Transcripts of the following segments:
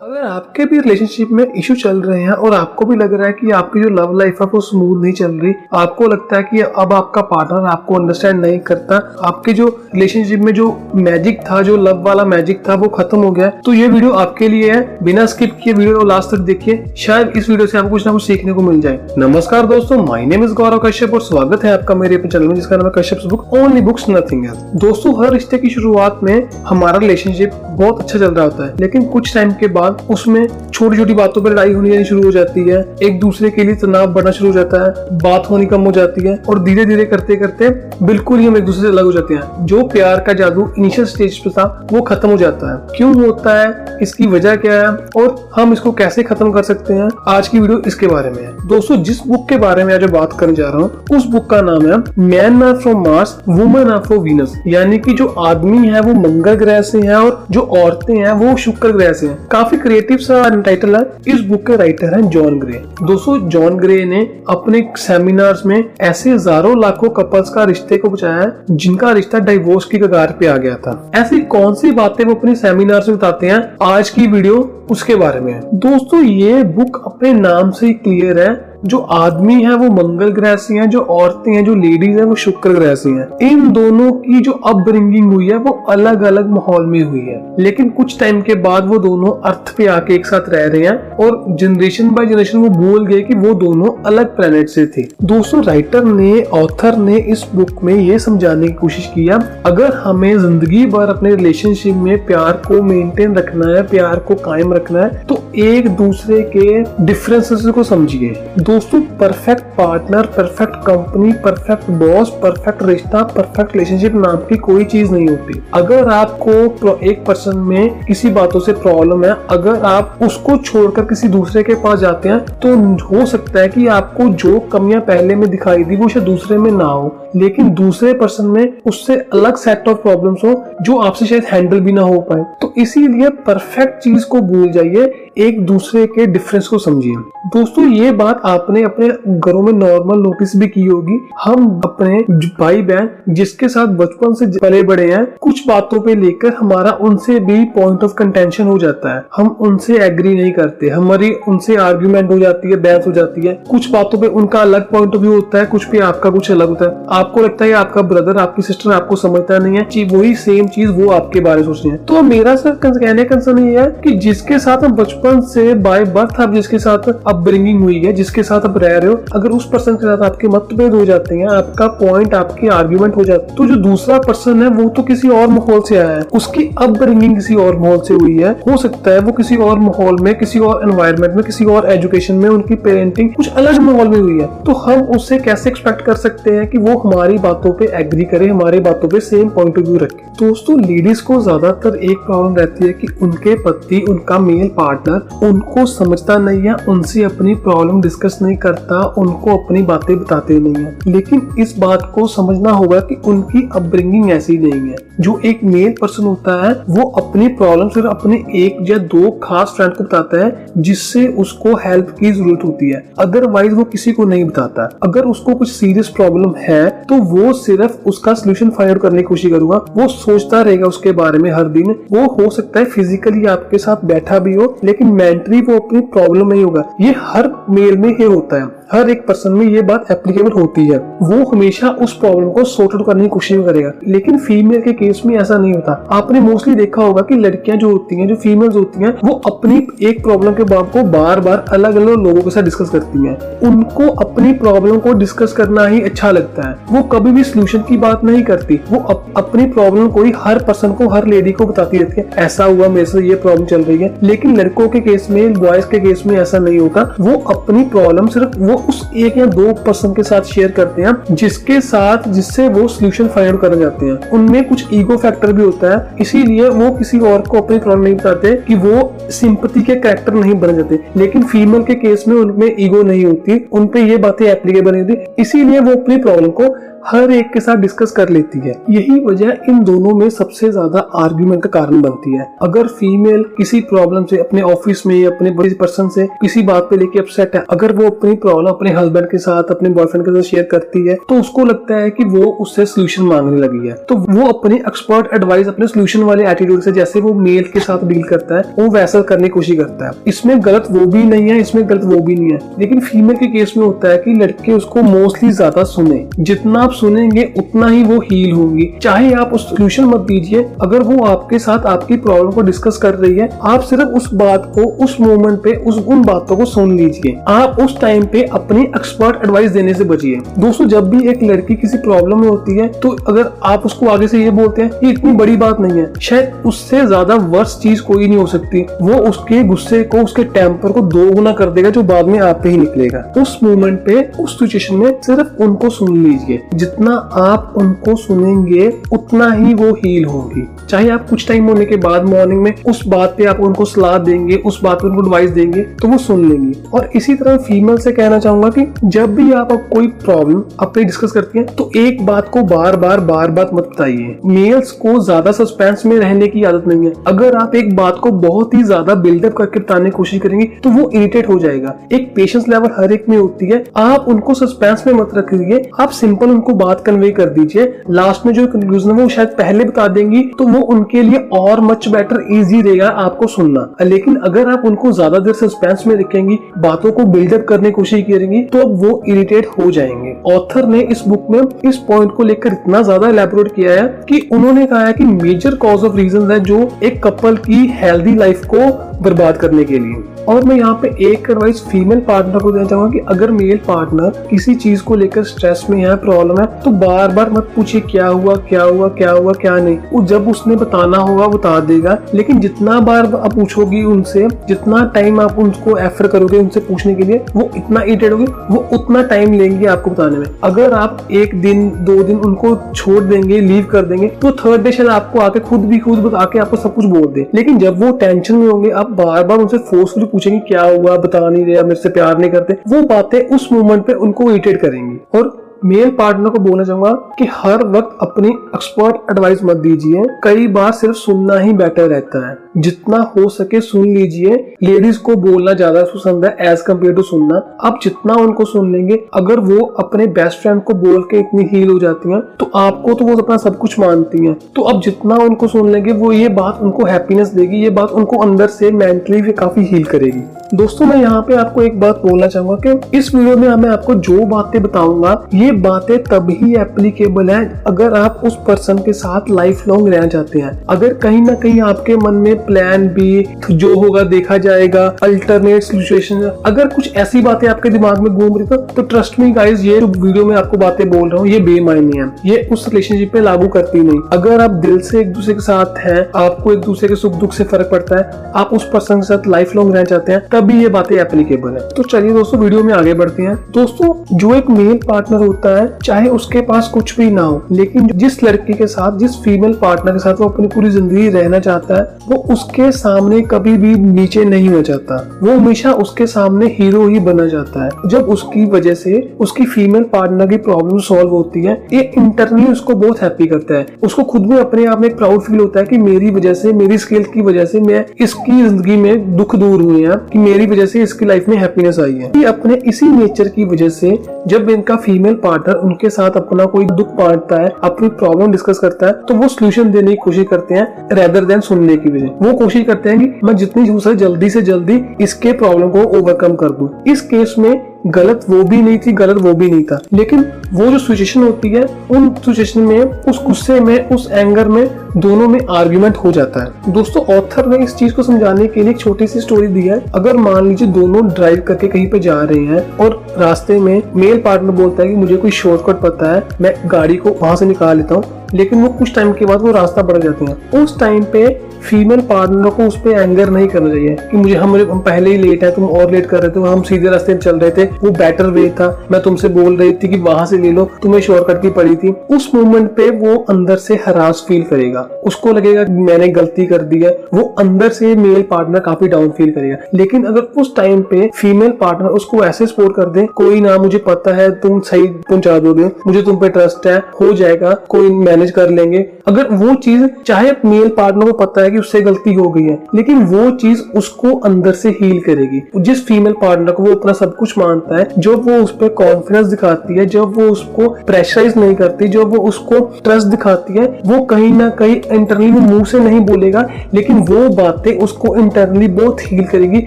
अगर आपके भी रिलेशनशिप में इशू चल रहे हैं और आपको भी लग रहा है कि आपकी जो लव लाइफ है वो स्मूथ नहीं चल रही, आपको लगता है कि अब आपका पार्टनर आपको अंडरस्टैंड नहीं करता, आपके जो रिलेशनशिप में जो मैजिक था, जो लव वाला मैजिक था वो खत्म हो गया तो ये वीडियो आपके लिए है। बिना स्किप किए वीडियो लास्ट तक देखिए। शायद इस वीडियो से आपको कुछ ना कुछ सीखने को मिल जाए। नमस्कार दोस्तों my name is Gaurav Kashyap और स्वागत है आपका मेरे चैनल में, जिसका नाम है Kashyap book only books nothing दोस्तों, हर रिश्ते की शुरुआत में हमारा रिलेशनशिप बहुत अच्छा चल रहा होता है, लेकिन कुछ टाइम के बाद उसमें छोटी छोटी बातों पर लड़ाई होनी शुरू हो जाती है। एक दूसरे के लिए तनाव बढ़ना शुरू हो जाता है, बात होनी कम हो जाती है और धीरे धीरे करते करते बिल्कुल ही हम एक दूसरे से अलग हो जाते हैं। जो प्यार का जादू इनिशियल स्टेज पे था, वो खत्म हो जाता है। क्यों होता है? इसकी वजह क्या है? और हम इसको कैसे खत्म कर सकते हैं? आज की वीडियो इसके बारे में है। दोस्तों, जिस बुक के बारे में आज बात करने जा रहा हूँ, उस बुक का नाम है men are from Mars women are from Venus यानी कि जो आदमी है, वो मंगल ग्रह से है और जो औरतें हैं, वो शुक्र ग्रह से हैं। काफ़ी क्रिएटिव सा टाइटल है। इस बुक के राइटर हैं जॉन ग्रे दोस्तों जॉन ग्रे ने अपने सेमिनार्स में ऐसे हज़ारों लाखों कपल्स का रिश्ते को बचाया जिनका रिश्ता डाइवोर्स की कगार पे आ गया था। ऐसी कौन सी बातें वो अपने सेमिनार में बताते हैं? आज की वीडियो उसके बारे में है। दोस्तों, ये बुक अपने नाम से ही क्लियर है। जो आदमी है, वो मंगल ग्रह से हैं, जो औरतें हैं, जो लेडीज़ हैं, वो शुक्र ग्रह से हैं। इन दोनों की जो अपब्रिंगिंग हुई है, वो अलग अलग माहौल में हुई है। लेकिन कुछ टाइम के बाद वो दोनों अर्थ पे आके एक साथ रह रहे हैं और जनरेशन बाय जनरेशन वो भूल गए कि वो दोनों अलग प्लेनेट से थे। दोस्तों राइटर ने ऑथर ने इस बुक में ये समझाने की कोशिश किया अगर हमें ज़िंदगी भर अपने रिलेशनशिप में प्यार को मेंटेन रखना है, प्यार को कायम रखना है तो एक दूसरे के डिफरेंसेस को समझिए। दोस्तों perfect partner perfect company perfect boss perfect रिश्ता परफेक्ट रिलेशनशिप नाम की कोई चीज़ नहीं होती। अगर आपको एक पर्सन में किसी बातों से प्रॉब्लम है, अगर आप उसको छोड़कर किसी दूसरे के पास जाते हैं तो हो सकता है कि आपको जो कमियाँ पहले में दिखाई दी वो शायद दूसरे में ना हो। लेकिन दूसरे पर्सन में उससे अलग सेट ऑफ़ प्रॉब्लम्स हो जो आपसे शायद हैंडल भी ना हो पाए। तो इसीलिए परफेक्ट चीज़ को भूल जाइए, एक दूसरे के डिफरेंस को समझिए। दोस्तों, ये बात आपने अपने घरों में नॉर्मल नोटिस भी की होगी। हम अपने भाई बहन जिसके साथ बचपन से पले बड़े हैं, कुछ बातों पे लेकर हमारा उनसे भी पॉइंट ऑफ़ कंटेंशन हो जाता है। हम उनसे एग्री नहीं करते। हमारी उनसे आर्ग्यूमेंट हो जाती है, बहस हो जाती है। कुछ बातों पे उनका अलग पॉइंट ऑफ़ व्यू होता है, कुछ पे आपका कुछ अलग होता है। आपको लगता है आपका ब्रदर आपकी सिस्टर आपको समझता नहीं है वही सेम चीज़ वो आपके बारे में सोच रही है। तो मेरा सर कहने का कंसर्न ये है कि जिसके साथ हम बचपन से बाय बर्थ आप जिसके साथ अपब्रिंगिंग हुई है, जिसके साथ आप रह रहे हो, अगर उस पर्सन के साथ आपके मतभेद हो जाते हैं, आपका पॉइंट आपकी आर्ग्यूमेंट हो जाता है तो जो दूसरा पर्सन है, वो तो किसी और माहौल से आया है। उसकी अपब्रिंगिंग किसी और माहौल से हुई है। हो सकता है वो किसी और माहौल में, किसी और एनवायरमेंट में, किसी और एजुकेशन में, उनकी पेरेंटिंग कुछ अलग माहौल में हुई है। तो हम उससे कैसे एक्सपेक्ट कर सकते हैं कि वो हमारी बातों पे एग्री करे, हमारी बातों पे सेम पॉइंट ऑफ़ व्यू रखे। दोस्तों लेडीज़ को ज़्यादातर एक प्रॉब्लम रहती है कि उनके पति, उनका मेल पार्टनर उनको समझता नहीं है, उनसे अपनी प्रॉब्लम डिस्कस नहीं करता, उनको अपनी बातें बताते नहीं है। लेकिन इस बात को समझना होगा कि उनकी अपब्रिंगिंग ऐसी नहीं है। जो एक मेल पर्सन होता है, वो अपनी प्रॉब्लम सिर्फ़ अपने एक या दो खास फ्रेंड को बताता है, जिससे उसको हेल्प की ज़रूरत होती है। अदरवाइज़ वो किसी को नहीं बताता। अगर उसको कुछ सीरियस प्रॉब्लम है तो वो सिर्फ़ उसका सोल्यूशन फाइंड आउट करने की कोशिश करूँगा। वो सोचता रहेगा उसके बारे में हर दिन। वो हो सकता है फिजिकली आपके साथ बैठा भी हो, लेकिन मेंटली वो अपनी प्रॉब्लम नहीं होगा। ये हर मेल में ही होता है। हर एक पर्सन में ये बात एप्लीकेबल होती है। वो हमेशा उस प्रॉब्लम को सॉर्ट आउट करने की कोशिश करेगा। लेकिन फीमेल के केस में ऐसा नहीं होता। आपने मोस्टली देखा होगा कि लड़कियाँ जो होती हैं जो फीमेल्स होती हैं वो अपनी एक प्रॉब्लम के बाप को बार बार अलग अलग लोगों के साथ डिस्कस करती हैं। उनको अपनी प्रॉब्लम को डिस्कस करना ही अच्छा लगता है। वो कभी भी सोल्यूशन की बात नहीं करती। वो अप, अपनी प्रॉब्लम को ही हर पर्सन को हर लेडी को बताती रहती है। ऐसा हुआ मेरे से ये प्रॉब्लम चल रही है। लेकिन लड़कों के केस में बॉयज़ के केस में ऐसा नहीं होता वो अपनी प्रॉब्लम सिर्फ़ वो उस एक या दो पर्सन के साथ शेयर करते हैं, जिसके साथ, जिससे वो सोल्यूशन फाइंड करने जाते हैं। उनमें कुछ ईगो फैक्टर भी होता है, इसीलिए वो किसी और को अपनी प्रॉब्लम नहीं बताते कि वो सिंपति के कैरेक्टर नहीं बन जाते। लेकिन फीमेल के केस में उनमें ईगो नहीं होती, उनपे ये बातें एप्लीकेबल नहीं होती। इसीलिए वो अपनी प्रॉब्लम को हर एक के साथ डिस्कस कर लेती है। यही वजह इन दोनों में सबसे ज़्यादा आर्ग्यूमेंट का कारण बनती है। अगर फीमेल किसी प्रॉब्लम से, अपने ऑफ़िस में अपने पर्सन से किसी बात पे लेके अपसेट है, अगर वो अपनी प्रॉब्लम अपने हस्बैंड के साथ, अपने बॉयफ्रेंड के साथ शेयर करती है तो उसको लगता है कि वो उससे सोल्यूशन मांगने लगी है। तो वो अपने एक्सपर्ट एडवाइस अपने सोल्यूशन वाले एटीट्यूड से जैसे वो मेल के साथ डील करता है, वो वैसा करने की कोशिश करता है। इसमें गलत वो भी नहीं है, इसमें गलत वो भी नहीं है। लेकिन फीमेल के केस में होता है कि लड़के उसको मोस्टली ज़्यादा सुने। जितना आप सुनेंगे, उतना ही वो हील होंगी। चाहे आप उस सोल्यूशन मत दीजिए, अगर वो आपके साथ आपकी प्रॉब्लम को डिस्कस कर रही है, आप सिर्फ़ उस बात को, उस मोमेंट पे, उस उन बातों को सुन लीजिए। आप उस टाइम पे अपनी एक्सपर्ट एडवाइस देने से बचिए। दोस्तों, जब भी एक लड़की किसी प्रॉब्लम में होती है तो अगर आप उसको आगे से ये बोलते हैं, ये इतनी बड़ी बात नहीं है। शायद उससे ज़्यादा वर्ष चीज़ कोई नहीं हो सकती। वो उसके गुस्से को, उसके टेम्पर को दो गुना कर देगा, जो बाद में आप पे ही निकलेगा। उस मोमेंट पे, उस सिचुएशन में सिर्फ़ उनको सुन लीजिए। जितना आप उनको सुनेंगे, उतना ही वो हील होगी। चाहे आप कुछ टाइम होने के बाद मॉर्निंग में उस बात पे आप उनको सलाह देंगे, उस बात पे उनको एडवाइस देंगे तो वो सुन लेंगे। और इसी तरह फीमेल से कहना चाहूँगा कि जब भी आप कोई प्रॉब्लम अपने डिस्कस करती हैं तो एक बात को बार बार बार बार मत बताइए। मेल्स को ज़्यादा सस्पेंस में रहने की आदत नहीं है। अगर आप एक बात को बहुत ही ज़्यादा बिल्डअप करके बताने की कोशिश करेंगे तो वो इरिटेट हो जाएगा। एक पेशेंस लेवल हर एक में होती है। आप उनको सस्पेंस में मत रखिए। आप सिंपल उनको बात कन्वे कर दीजिए। लास्ट में जो कंक्लूजन है, वो शायद पहले बता देंगी तो वो उनके लिए और मच बेटर इजी रहेगा आपको सुनना। लेकिन अगर आप उनको ज़्यादा देर सस्पेंस में रखेंगी, बातों को बिल्डअप करने की कोशिश करेंगी तो वो इरिटेट हो जाएँगे। ऑथर ने इस बुक में इस पॉइंट को लेकर इतना ज़्यादा एलेबोरेट किया है कि उन्होंने कहा है कि मेजर कॉज ऑफ़ रीजन है जो एक कपल की हेल्दी लाइफ को बर्बाद करने के लिए। और मैं यहाँ पे एक एडवाइस फीमेल पार्टनर को देना चाहूँगा कि अगर मेल पार्टनर किसी चीज़ को लेकर स्ट्रेस में है प्रॉब्लम है तो बार बार मत पूछिए क्या हुआ क्या हुआ क्या हुआ, क्या नहीं। वो जब उसने बताना होगा, बता देगा। लेकिन जितना बार आप पूछोगी उनसे, जितना टाइम आप उनको एफर करोगे उनसे पूछने के लिए, वो इतना इरिटेट होगी, वो उतना टाइम लेंगे आपको बताने में। अगर आप एक दिन, दो दिन उनको छोड़ देंगे लीव कर देंगे तो थर्ड डे शायद आपको आके खुद भी खुद आके आपको सब कुछ बोल दे। लेकिन जब वो टेंशन में होंगे, आप बार बार उनसे फोर्सफुली पूछेंगे क्या हुआ, बता नहीं रहा मेरे से प्यार नहीं करते। वो बातें उस मोमेंट पे उनको इरिटेट करेंगी। और मेल पार्टनर को बोलना चाहूँगा कि हर वक्त अपनी एक्सपर्ट एडवाइस मत दीजिए। कई बार सिर्फ़ सुनना ही बेटर रहता है। जितना हो सके सुन लीजिए। लेडीज़ को बोलना ज़्यादा पसंद है एज कंपेयर टू सुनना। आप जितना उनको सुन लेंगे, अगर वो अपने बेस्ट फ्रेंड को बोल के इतनी हील हो जाती हैं तो आपको तो वो अपना सब कुछ मानती हैं। तो अब जितना उनको सुन लेंगे, वो ये बात उनको हैप्पीनेस देगी, ये बात उनको अंदर से मेंटली भी काफ़ी हील करेगी। दोस्तों, मैं यहाँ पे आपको एक बात बोलना चाहूँगा कि इस वीडियो में मैं आपको जो बातें बताऊँगा, ये बातें तभी एप्लीकेबल है अगर आप उस पर्सन के साथ लाइफ लॉन्ग रहना चाहते हैं। अगर कहीं ना कहीं आपके मन में प्लान बी जो होगा, देखा जाएगा अल्टरनेट सिचुएशन अगर कुछ ऐसी बातें आपके दिमाग में घूम रही तो ट्रस्ट मी गाइज़ ये वीडियो में आपको बातें बोल रहा हूँ, ये बेमायने है। ये उस रिलेशनशिप पे लागू करती नहीं। अगर आप दिल से एक दूसरे के साथ हैं, आपको एक दूसरे के सुख दुख से फ़र्क पड़ता है, आप उस पर्सन के साथ लाइफ लॉन्ग रहना चाहते हैं, तभी ये बातें एप्लीकेबल है। तो चलिए दोस्तों वीडियो में आगे बढ़ते हैं। दोस्तों, जो एक मेल पार्टनर होता है, चाहे उसके पास कुछ भी ना हो, लेकिन जिस लड़की के साथ, जिस फीमेल पार्टनर के साथ वो अपनी पूरी ज़िंदगी रहना चाहता है, वो उसके सामने कभी भी नीचे नहीं हो जाता। वो हमेशा उसके सामने हीरो ही बना जाता है। जब उसकी वजह से उसकी फीमेल पार्टनर की प्रॉब्लम सॉल्व होती है, ये इंटरनली उसको बहुत हैप्पी करता है। उसको खुद में अपने आप में प्राउड फील होता है कि मेरी वजह से, मेरी स्किल की वजह से मैं इसकी ज़िंदगी में दुख दूर हुए हैं कि मेरी वजह से इसकी लाइफ में हैप्पीनेस आई है। अपने इसी नेचर की वजह से जब इनका फीमेल पार्टनर उनके साथ अपना कोई दुख बांटता है, अपनी प्रॉब्लम डिस्कस करता है तो वो सोल्यूशन देने की कोशिश करते हैं रेदर देन सुनने की वजह। वो कोशिश करते हैं कि मैं जितनी हो सके जल्दी से जल्दी इसके प्रॉब्लम को ओवरकम कर दूँ। इस केस में गलत वो भी नहीं थी, गलत वो भी नहीं था। लेकिन वो जो सिचुएशन होती है, उन सिचुएशन में, उस गुस्से में, उस एंगर में दोनों में आर्ग्यूमेंट हो जाता है। दोस्तों ऑथर ने इस चीज़ को समझाने के लिए एक छोटी सी स्टोरी दी है। अगर मान लीजिए दोनों ड्राइव करके कहीं पे जा रहे हैं और रास्ते में मेल पार्टनर बोलता है कि मुझे कोई शॉर्टकट पता है, मैं गाड़ी को वहाँ से निकाल लेता हूँ लेकिन वो कुछ टाइम के बाद वो रास्ता बढ़ जाते हैं। उस टाइम पे फीमेल पार्टनर को उस पर एंगर नहीं करना चाहिए कि मुझे, हम हम पहले ही लेट है, तुम और लेट कर रहे थे, हम सीधे रास्ते में चल रहे थे, वो बेटर वे था। मैं तुमसे बोल रही थी कि वहाँ से ले लो, तुम्हें शॉर्टकट की पड़ी थी। उस मोमेंट पे वो अंदर से हरास फील करेगा। उसको लगेगा मैंने गलती कर दी है। वो अंदर से मेल पार्टनर काफ़ी डाउन फील करेगा। लेकिन अगर उस टाइम पे फीमेल पार्टनर उसको ऐसे सपोर्ट कर दे, कोई ना, मुझे पता है, तुम सही पहुँचा दोगे मुझे तुम पे ट्रस्ट है, हो जाएगा, कोई मैनेज कर लेंगे। अगर वो चीज़, चाहे मेल पार्टनर को पता है कि उससे गलती हो गई है, लेकिन वो चीज़ उसको अंदर से हील करेगी। जिस फीमेल पार्टनर को वो अपना सब कुछ मानता है, जब वो उस पर कॉन्फिडेंस दिखाती है, जब वो उसको प्रेशराइज नहीं करती, जब वो उसको ट्रस्ट दिखाती है, वो कहीं ना कहीं इंटरनली मुँह से नहीं बोलेगा, लेकिन वो बातें उसको इंटरनली बहुत हील करेगी।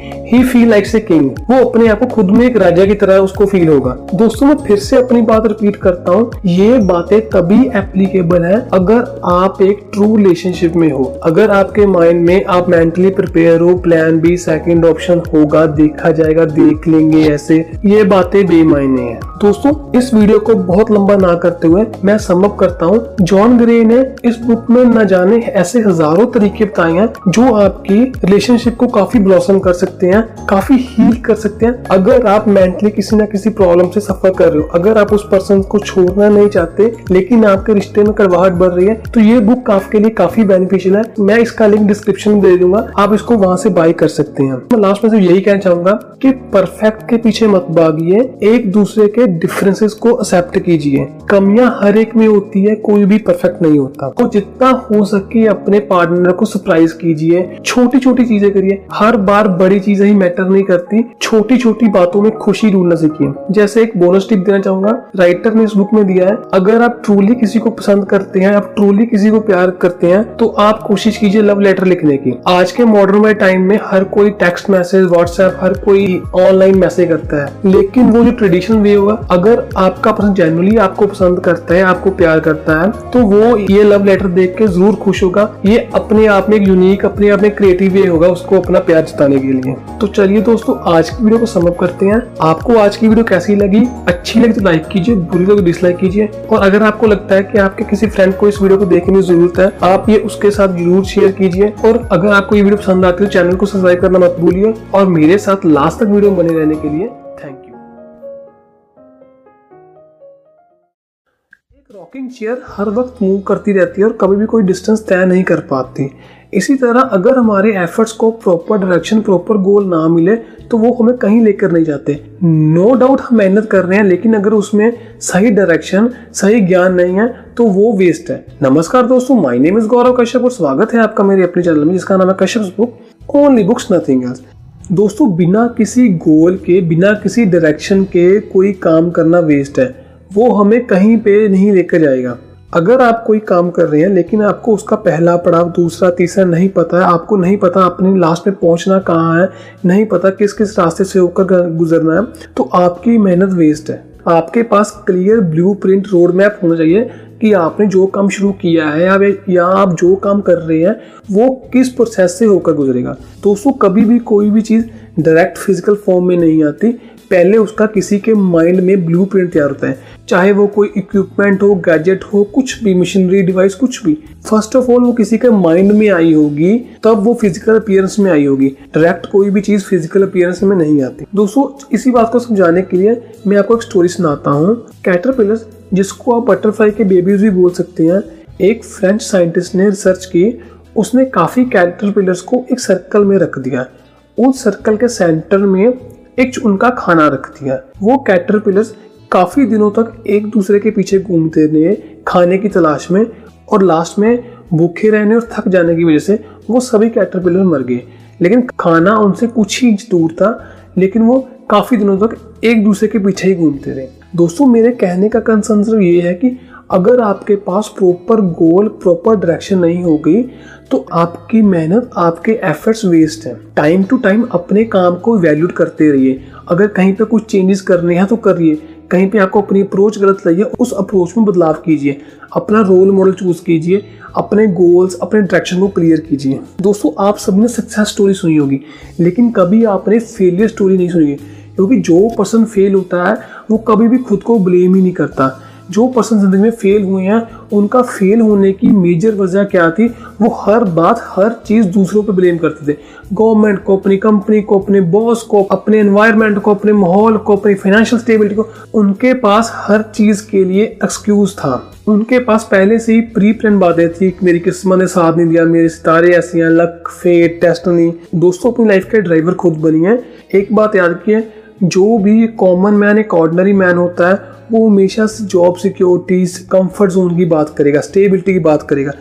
He feel like a king वो अपने आप को खुद में एक राजा की तरह उसको फील होगा। दोस्तों, मैं फिर से अपनी बात रिपीट करता हूँ। ये बातें तभी एप्लीकेबल है अगर आप एक ट्रू रिलेशनशिप में हो, अगर आपके माइंड में आप मेंटली प्रिपेयर हो प्लान बी सेकंड ऑप्शन होगा, देखा जाएगा, देख लेंगे ऐसे, ये बातें बेमायने हैं। दोस्तों, इस वीडियो को बहुत लंबा ना करते हुए मैं समअप करता हूँ। जॉन ग्रे ने इस बुक में न जाने ऐसे हज़ारों तरीके बताए हैं, जो आपकी रिलेशनशिप को काफ़ी ब्लॉसम कर सकते हैं, काफ़ी हील कर सकते हैं। अगर आप मेंटली किसी ना किसी प्रॉब्लम से सफ़र कर रहे हो, अगर आप उस पर्सन को छोड़ना नहीं चाहते, लेकिन आपके रिश्ते में कड़वाहट बढ़ रही है तो ये बुक आपके लिए काफ़ी बेनिफिशियल है। मैं इसका लिंक डिस्क्रिप्शन में दे दूँगा। आप इसको वहाँ से बाय कर सकते हैं। मैं लास्ट में यही कहना चाहूँगा कि परफेक्ट के पीछे मत भागिए। एक दूसरे के डिफरेंसेस को एक्सेप्ट कीजिए। कमियाँ हर एक में होती है, कोई भी परफेक्ट नहीं होता। तो जितना हो सके अपने पार्टनर को सरप्राइज़ कीजिए। छोटी छोटी चीज़ें करिए। हर बार बड़ी चीज़ें ही मैटर नहीं करती। छोटी छोटी बातों में खुशी ढूंढना सीखिए। जैसे एक बोनस टिप देना चाहूँगा। राइटर ने इस बुक में दिया है, अगर आप ट्रूली किसी को पसंद करते हैं, आप ट्रूली किसी को प्यार करते हैं तो आप कोशिश कीजिए लव लेटर लिखने की। आज के मॉडर्न टाइम में हर कोई टेक्स्ट मैसेज व्हाट्सएप हर कोई ऑनलाइन मैसेज करता है। लेकिन वो जो ट्रेडिशनल वे होगा, अगर आपका पर्सन जेनुअली आपको पसंद करता है, आपको प्यार करता है तो वो ये लव लेटर देख के ज़रूर खुश होगा। ये अपने आप में एक यूनिक अपने आप में क्रिएटिव वे होगा उसको अपना प्यार जताने के लिए। तो चलिए दोस्तों, आज की वीडियो को समअप करते हैं। आपको आज की वीडियो कैसी लगी? अच्छी लगी तो लाइक कीजिए, बुरी लगी तो डिसलाइक कीजिए। और अगर आपको लगता है कि आपके किसी फ्रेंड को इस वीडियो को देखने की ज़रूरत है, आप ये उसके साथ ज़रूर शेयर कीजिए। और अगर आपको ये वीडियो पसंद आती है चैनल को सब्सक्राइब करना मत भूलिए। और मेरे साथ लास्ट तक वीडियो बने रहने के लिए थैंक यू एक रॉकिंग चेयर हर वक्त मूव करती रहती है और कभी भी कोई डिस्टेंस तय नहीं कर पाती। इसी तरह अगर हमारे एफर्ट्स को प्रॉपर डायरेक्शन प्रॉपर गोल ना मिले तो वो हमें कहीं लेकर नहीं जाते। नो no डाउट हम मेहनत कर रहे हैं, लेकिन अगर उसमें सही डायरेक्शन सही ज्ञान नहीं है तो वो वेस्ट है। नमस्कार दोस्तों my name is Gaurav Kashyap और स्वागत है आपका मेरे अपने चैनल में, जिसका नाम है Kashyap book only books nothing else दोस्तों, बिना किसी गोल के, बिना किसी डायरेक्शन के कोई काम करना वेस्ट है। वो हमें कहीं पे नहीं लेकर जाएगा। अगर आप कोई काम कर रहे हैं, लेकिन आपको उसका पहला पड़ाव, दूसरा, तीसरा नहीं पता है, आपको नहीं पता अपनी लास्ट में पहुँचना कहाँ है, नहीं पता किस किस रास्ते से होकर गुजरना है तो आपकी मेहनत वेस्ट है। आपके पास clear blueprint road map होना चाहिए कि आपने जो काम शुरू किया है या, या आप जो काम कर रहे हैं वो किस प्रोसेस से होकर गुजरेगा? दोस्तों कभी भी कोई भी चीज़ डायरेक्ट फ़िज़िकल फॉर्म में नहीं आती। पहले उसका किसी के माइंड में ब्लू प्रिंट तैयार होता है। चाहे वो कोई इक्विपमेंट हो गैजेट हो कुछ भी मशीनरी डिवाइस कुछ भी। फ़र्स्ट ऑफ़ ऑल वो किसी के माइंड में आई होगी तब वो फ़िज़िकल अपियरेंस में आई होगी। डायरेक्ट कोई भी चीज़ फ़िज़िकल अपियरेंस में नहीं आती। दोस्तों इसी बात को समझाने के लिए मैं आपको एक स्टोरी सुनाता हूँ। कैटरपिलर जिसको आप बटरफ्लाई के बेबीज भी बोल सकते हैं। एक फ्रेंच साइंटिस्ट ने रिसर्च की, उसने काफ़ी कैटरपिलर्स को एक सर्कल में रख दिया। उस सर्कल के सेंटर में एक उनका खाना रख दिया। वो कैटरपिलर्स काफ़ी दिनों तक एक दूसरे के पीछे घूमते रहे, खाने की तलाश में और लास्ट में भूखे रहने और थक जाने की वजह से वो सभी कैटरपिलर मर गए। लेकिन खाना उनसे कुछ ही दूर था, लेकिन वो काफ़ी दिनों तक एक दूसरे के पीछे ही घूमते रहे। दोस्तों, मेरे कहने का कंसर्न सिर्फ़ ये है कि अगर आपके पास प्रॉपर गोल प्रॉपर डायरेक्शन नहीं होगी तो आपकी मेहनत, आपके एफर्ट्स वेस्ट हैं। टाइम टू टाइम अपने काम को वैल्यूड करते रहिए। अगर कहीं पे कुछ चेंजेस करने हैं तो करिए। कहीं पे आपको अपनी अप्रोच गलत लगी है, उस अप्रोच में बदलाव कीजिए। अपना रोल मॉडल चूज़ कीजिए। अपने गोल्स अपने डायरेक्शन को क्लियर कीजिए। दोस्तों, आप सबने सक्सेस स्टोरी सुनी होगी, लेकिन कभी आपने फेलियर स्टोरी नहीं सुनी। क्योंकि जो पर्सन फेल होता है, वो कभी भी खुद को ब्लेम ही नहीं करता। जो पर्सन ज़िंदगी में फेल हुए हैं, उनका फेल होने की मेजर वजह क्या थी? वो हर बात, हर चीज़ दूसरों पे ब्लेम करते थे। गवर्नमेंट को, अपनी कंपनी को, अपने बॉस को, अपने एनवायरनमेंट को, अपने माहौल को, अपनी फाइनेंशियल स्टेबिलिटी को, उनके पास हर चीज़ के लिए एक्सक्यूज था। उनके पास पहले से ही प्री प्लान बातें थी मेरी किस्मत ने साथ नहीं दिया, मेरे सितारे ऐसे हैं लक फेट टेस्ट नहीं दोस्तों, अपनी लाइफ के ड्राइवर खुद बनी है। एक बात याद रखिए जो भी कॉमन मैन एक ऑर्डनरी मैन होता है, वो हमेशा जॉब सिक्योरिटीज कंफर्ट जोन की बात करेगा स्टेबिलिटी की बात करेगा।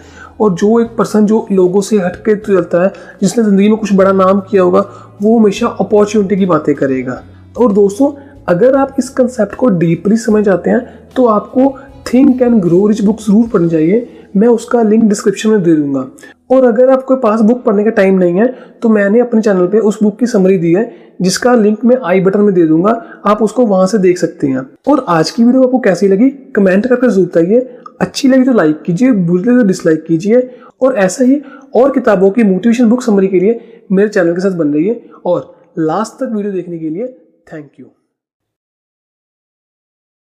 और जो एक पर्सन जो लोगों से हट के चलता है, जिसने ज़िंदगी में कुछ बड़ा नाम किया होगा, वो हमेशा अपॉर्चुनिटी की बातें करेगा। और दोस्तों, अगर आप इस कंसेप्ट को डीपली समझ आते हैं तो आपको think and grow rich book ज़रूर पढ़नी चाहिए। मैं उसका लिंक डिस्क्रिप्शन में दे दूँगा। और अगर आपके पास बुक पढ़ने का टाइम नहीं है तो मैंने अपने चैनल पे उस बुक की समरी दी है, जिसका लिंक मैं आई बटन में दे दूँगा, आप उसको वहाँ से देख सकते हैं। और आज की वीडियो आपको कैसी लगी कमेंट करके ज़रूर बताइए। अच्छी लगी तो लाइक कीजिए, बुरी लगी तो डिसलाइक कीजिए। और ऐसा ही और किताबों की मोटिवेशन बुक समरी के लिए मेरे चैनल के साथ बन रही है और लास्ट तक वीडियो देखने के लिए थैंक यू